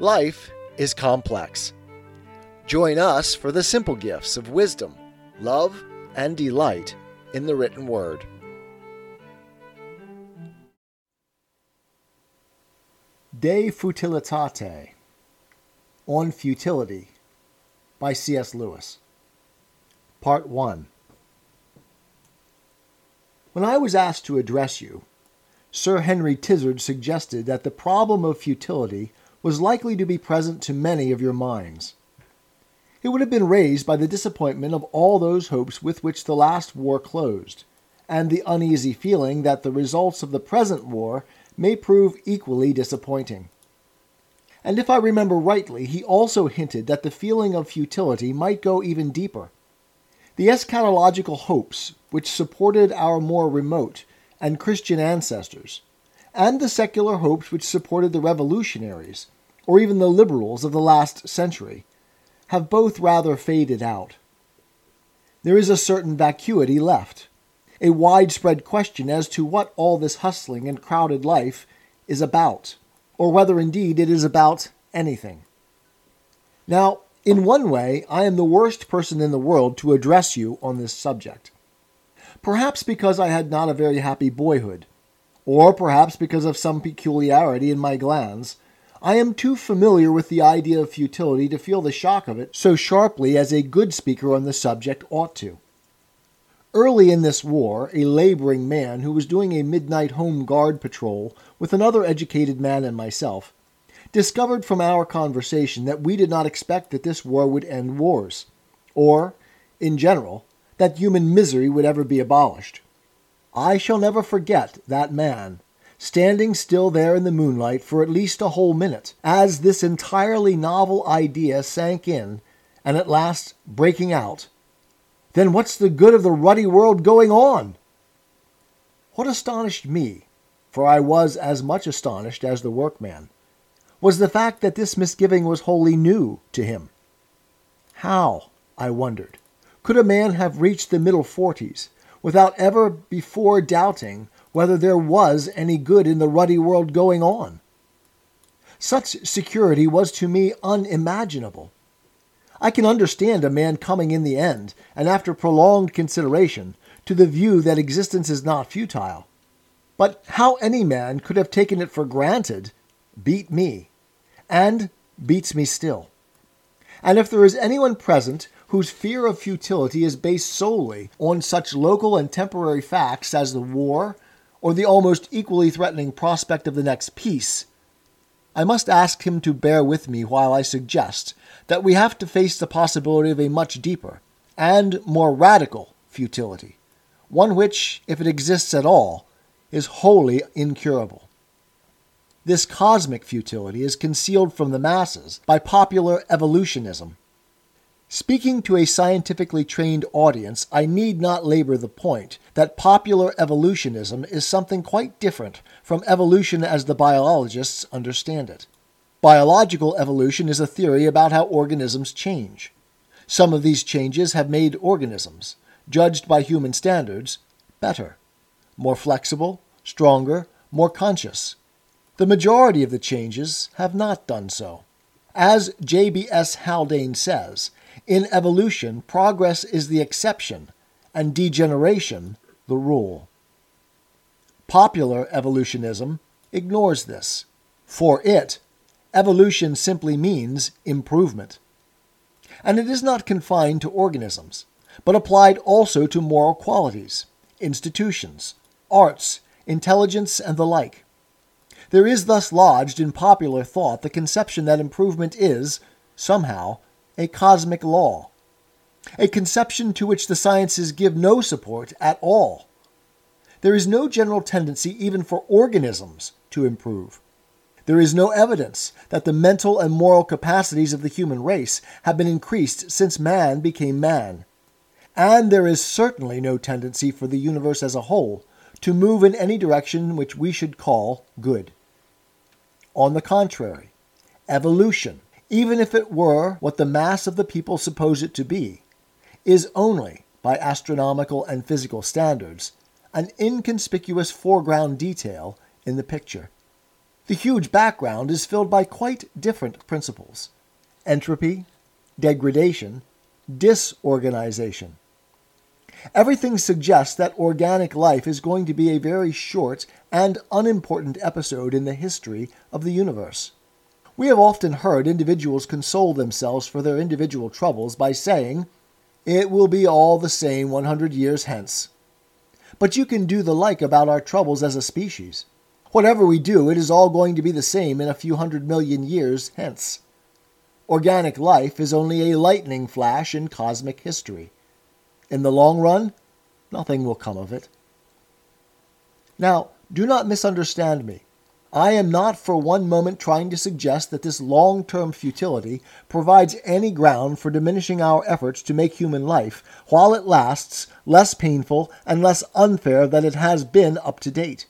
Life is complex. Join us for the simple gifts of wisdom, love, and delight in the written word. De Futilitate On Futility by C.S. Lewis. Part 1 When I was asked to address you, Sir Henry Tizard suggested that the problem of futility was likely to be present to many of your minds. It would have been raised by the disappointment of all those hopes with which the last war closed, and the uneasy feeling that the results of the present war may prove equally disappointing. And if I remember rightly, he also hinted that the feeling of futility might go even deeper. The eschatological hopes which supported our more remote and Christian ancestors, and the secular hopes which supported the revolutionaries, or even the liberals of the last century, have both rather faded out. There is a certain vacuity left, a widespread question as to what all this hustling and crowded life is about, or whether indeed it is about anything. Now, in one way, I am the worst person in the world to address you on this subject. Perhaps because I had not a very happy boyhood, or perhaps because of some peculiarity in my glands, I am too familiar with the idea of futility to feel the shock of it so sharply as a good speaker on the subject ought to. Early in this war, a laboring man who was doing a midnight home guard patrol with another educated man and myself discovered from our conversation that we did not expect that this war would end wars, or, in general, that human misery would ever be abolished. I shall never forget that man standing still there in the moonlight for at least a whole minute, as this entirely novel idea sank in and at last breaking out. Then what's the good of the ruddy world going on? What astonished me, for I was as much astonished as the workman, was the fact that this misgiving was wholly new to him. How, I wondered, could a man have reached the middle forties without ever before doubting whether there was any good in the ruddy world going on? Such security was to me unimaginable. I can understand a man coming in the end, and after prolonged consideration, to the view that existence is not futile. But how any man could have taken it for granted beat me, and beats me still. And if there is anyone present whose fear of futility is based solely on such local and temporary facts as the war or the almost equally threatening prospect of the next peace, I must ask him to bear with me while I suggest that we have to face the possibility of a much deeper and more radical futility, one which, if it exists at all, is wholly incurable. This cosmic futility is concealed from the masses by popular evolutionism Speaking to a scientifically trained audience, I need not labor the point that popular evolutionism is something quite different from evolution as the biologists understand it. Biological evolution is a theory about how organisms change. Some of these changes have made organisms, judged by human standards, better, more flexible, stronger, more conscious. The majority of the changes have not done so. As J.B.S. Haldane says, in evolution, progress is the exception and degeneration the rule. Popular evolutionism ignores this. For it, evolution simply means improvement. And it is not confined to organisms, but applied also to moral qualities, institutions, arts, intelligence, and the like. There is thus lodged in popular thought the conception that improvement is, somehow, a cosmic law, a conception to which the sciences give no support at all. There is no general tendency even for organisms to improve. There is no evidence that the mental and moral capacities of the human race have been increased since man became man. And there is certainly no tendency for the universe as a whole to move in any direction which we should call good. On the contrary, evolution, even if it were what the mass of the people suppose it to be, is only, by astronomical and physical standards, an inconspicuous foreground detail in the picture. The huge background is filled by quite different principles entropy, degradation, disorganization. Everything suggests that organic life is going to be a very short and unimportant episode in the history of the universe. We have often heard individuals console themselves for their individual troubles by saying, It will be all the same 100 years hence. But you can do the like about our troubles as a species. Whatever we do, it is all going to be the same in a few hundred million years hence. Organic life is only a lightning flash in cosmic history. In the long run, nothing will come of it. Now, do not misunderstand me. I am not for one moment trying to suggest that this long term futility provides any ground for diminishing our efforts to make human life, while it lasts, less painful and less unfair than it has been up to date.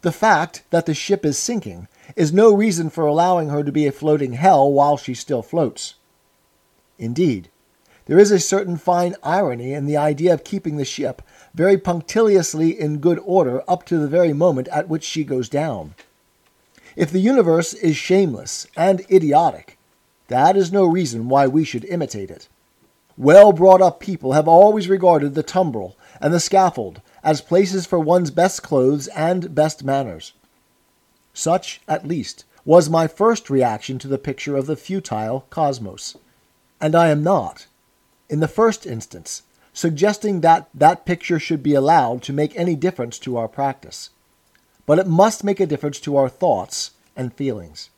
The fact that the ship is sinking is no reason for allowing her to be a floating hell while she still floats. Indeed, there is a certain fine irony in the idea of keeping the ship very punctiliously in good order up to the very moment at which she goes down. If the universe is shameless and idiotic, that is no reason why we should imitate it. Well brought up people have always regarded the tumbrel and the scaffold as places for one's best clothes and best manners. Such, at least, was my first reaction to the picture of the futile cosmos. And I am not, in the first instance, suggesting that that picture should be allowed to make any difference to our practice. But it must make a difference to our thoughts and feelings.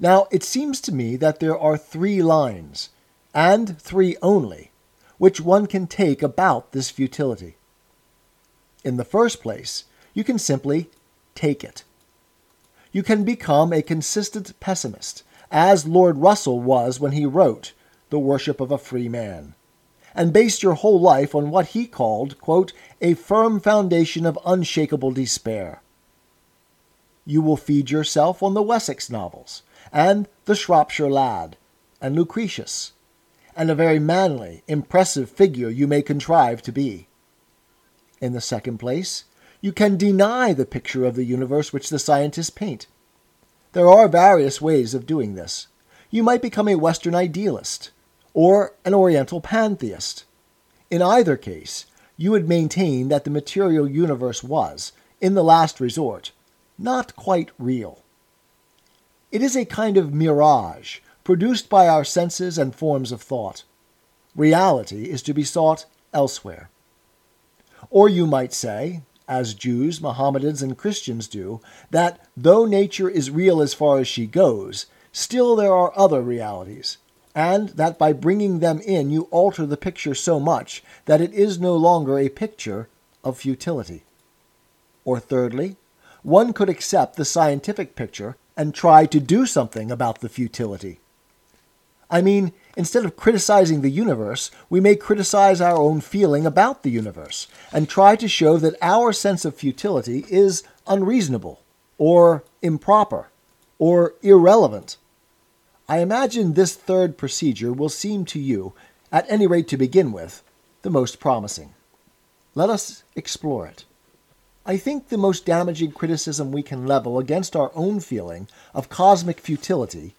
Now, it seems to me that there are three lines, and three only, which one can take about this futility. In the first place, you can simply take it. You can become a consistent pessimist, as Lord Russell was when he wrote, the worship of a free man, and based your whole life on what he called, quote, a firm foundation of unshakable despair. You will feed yourself on the Wessex novels, and The Shropshire Lad, and Lucretius, and a very manly, impressive figure you may contrive to be. In the second place, you can deny the picture of the universe which the scientists paint. There are various ways of doing this. You might become a Western idealist, or an Oriental pantheist. In either case, you would maintain that the material universe was, in the last resort, not quite real. It is a kind of mirage produced by our senses and forms of thought. Reality is to be sought elsewhere. Or you might say, as Jews, Mohammedans, and Christians do, that though nature is real as far as she goes, still there are other realities, and that by bringing them in you alter the picture so much that it is no longer a picture of futility. Or thirdly, one could accept the scientific picture and try to do something about the futility. I mean, instead of criticizing the universe, we may criticize our own feeling about the universe and try to show that our sense of futility is unreasonable, or improper, or irrelevant I imagine this third procedure will seem to you, at any rate to begin with, the most promising. Let us explore it. I think the most damaging criticism we can level against our own feeling of cosmic futility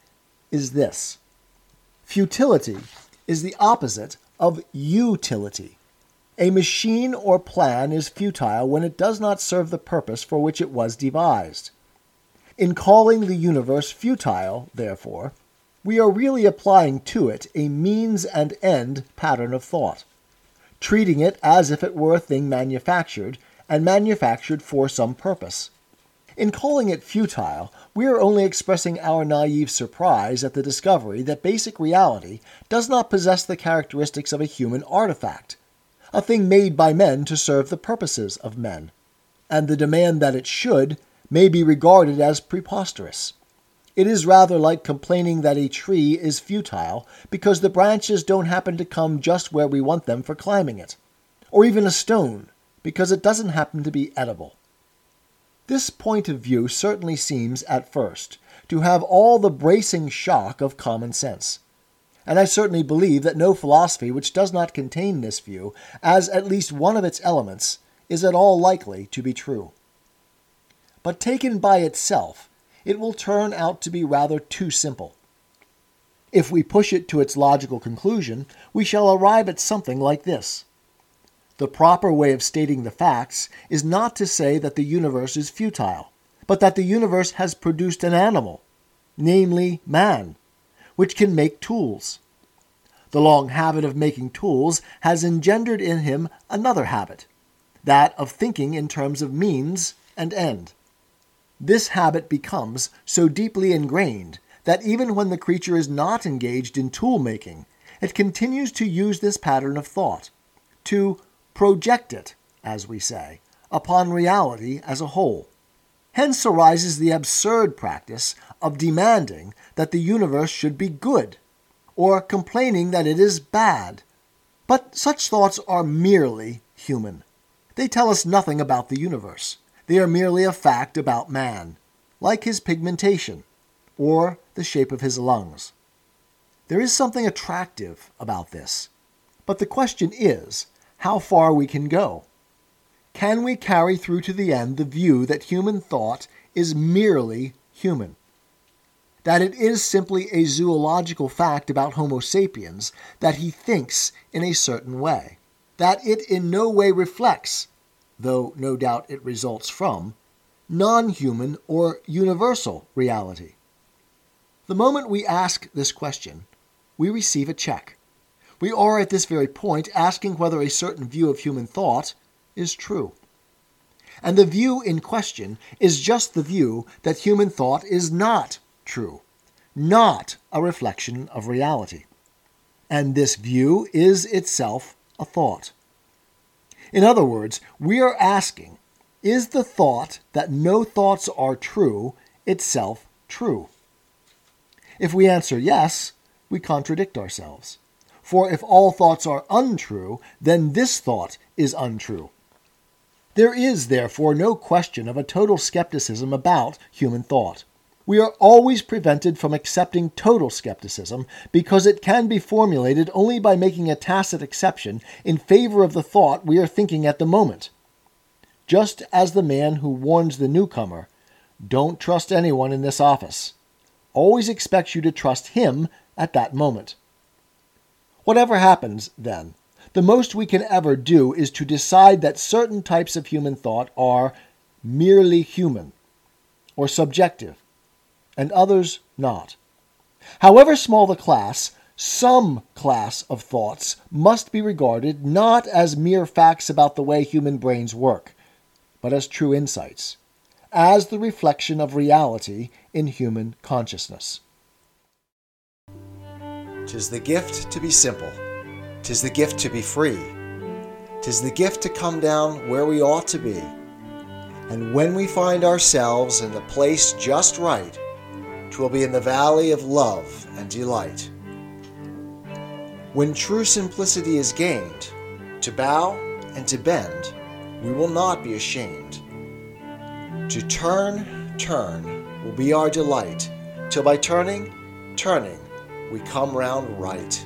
is this Futility is the opposite of utility. A machine or plan is futile when it does not serve the purpose for which it was devised. In calling the universe futile, therefore, we are really applying to it a means and end pattern of thought, treating it as if it were a thing manufactured, and manufactured for some purpose. In calling it futile, we are only expressing our naive surprise at the discovery that basic reality does not possess the characteristics of a human artifact, a thing made by men to serve the purposes of men, and the demand that it should may be regarded as preposterous. It is rather like complaining that a tree is futile because the branches don't happen to come just where we want them for climbing it, or even a stone because it doesn't happen to be edible. This point of view certainly seems, at first, to have all the bracing shock of common sense. And I certainly believe that no philosophy which does not contain this view, as at least one of its elements, is at all likely to be true. But taken by itself, it will turn out to be rather too simple. If we push it to its logical conclusion, we shall arrive at something like this. The proper way of stating the facts is not to say that the universe is futile, but that the universe has produced an animal, namely man, which can make tools. The long habit of making tools has engendered in him another habit, that of thinking in terms of means and end. This habit becomes so deeply ingrained that even when the creature is not engaged in tool making, it continues to use this pattern of thought, to project it, as we say, upon reality as a whole. Hence arises the absurd practice of demanding that the universe should be good, or complaining that it is bad. But such thoughts are merely human. They tell us nothing about the universe. They are merely a fact about man, like his pigmentation, or the shape of his lungs. There is something attractive about this. But the question is how far we can go. Can we carry through to the end the view that human thought is merely human? That it is simply a zoological fact about Homo sapiens that he thinks in a certain way? That it in no way reflects, though no doubt it results from, non human or universal reality? The moment we ask this question, we receive a check. We are at this very point asking whether a certain view of human thought is true. And the view in question is just the view that human thought is not true, not a reflection of reality. And this view is itself a thought. In other words, we are asking is the thought that no thoughts are true itself true? If we answer yes, we contradict ourselves. For if all thoughts are untrue, then this thought is untrue. There is, therefore, no question of a total skepticism about human thought. We are always prevented from accepting total skepticism because it can be formulated only by making a tacit exception in favor of the thought we are thinking at the moment. Just as the man who warns the newcomer, Don't trust anyone in this office, always expects you to trust him at that moment. Whatever happens, then, the most we can ever do is to decide that certain types of human thought are merely human or subjective, and others not. However small the class, some class of thoughts must be regarded not as mere facts about the way human brains work, but as true insights, as the reflection of reality in human consciousness. Tis the gift to be simple. Tis the gift to be free. Tis the gift to come down where we ought to be. And when we find ourselves in the place just right, twill be in the valley of love and delight. When true simplicity is gained, to bow and to bend, we will not be ashamed. To turn, turn will be our delight, till by turning, turning, we come round right.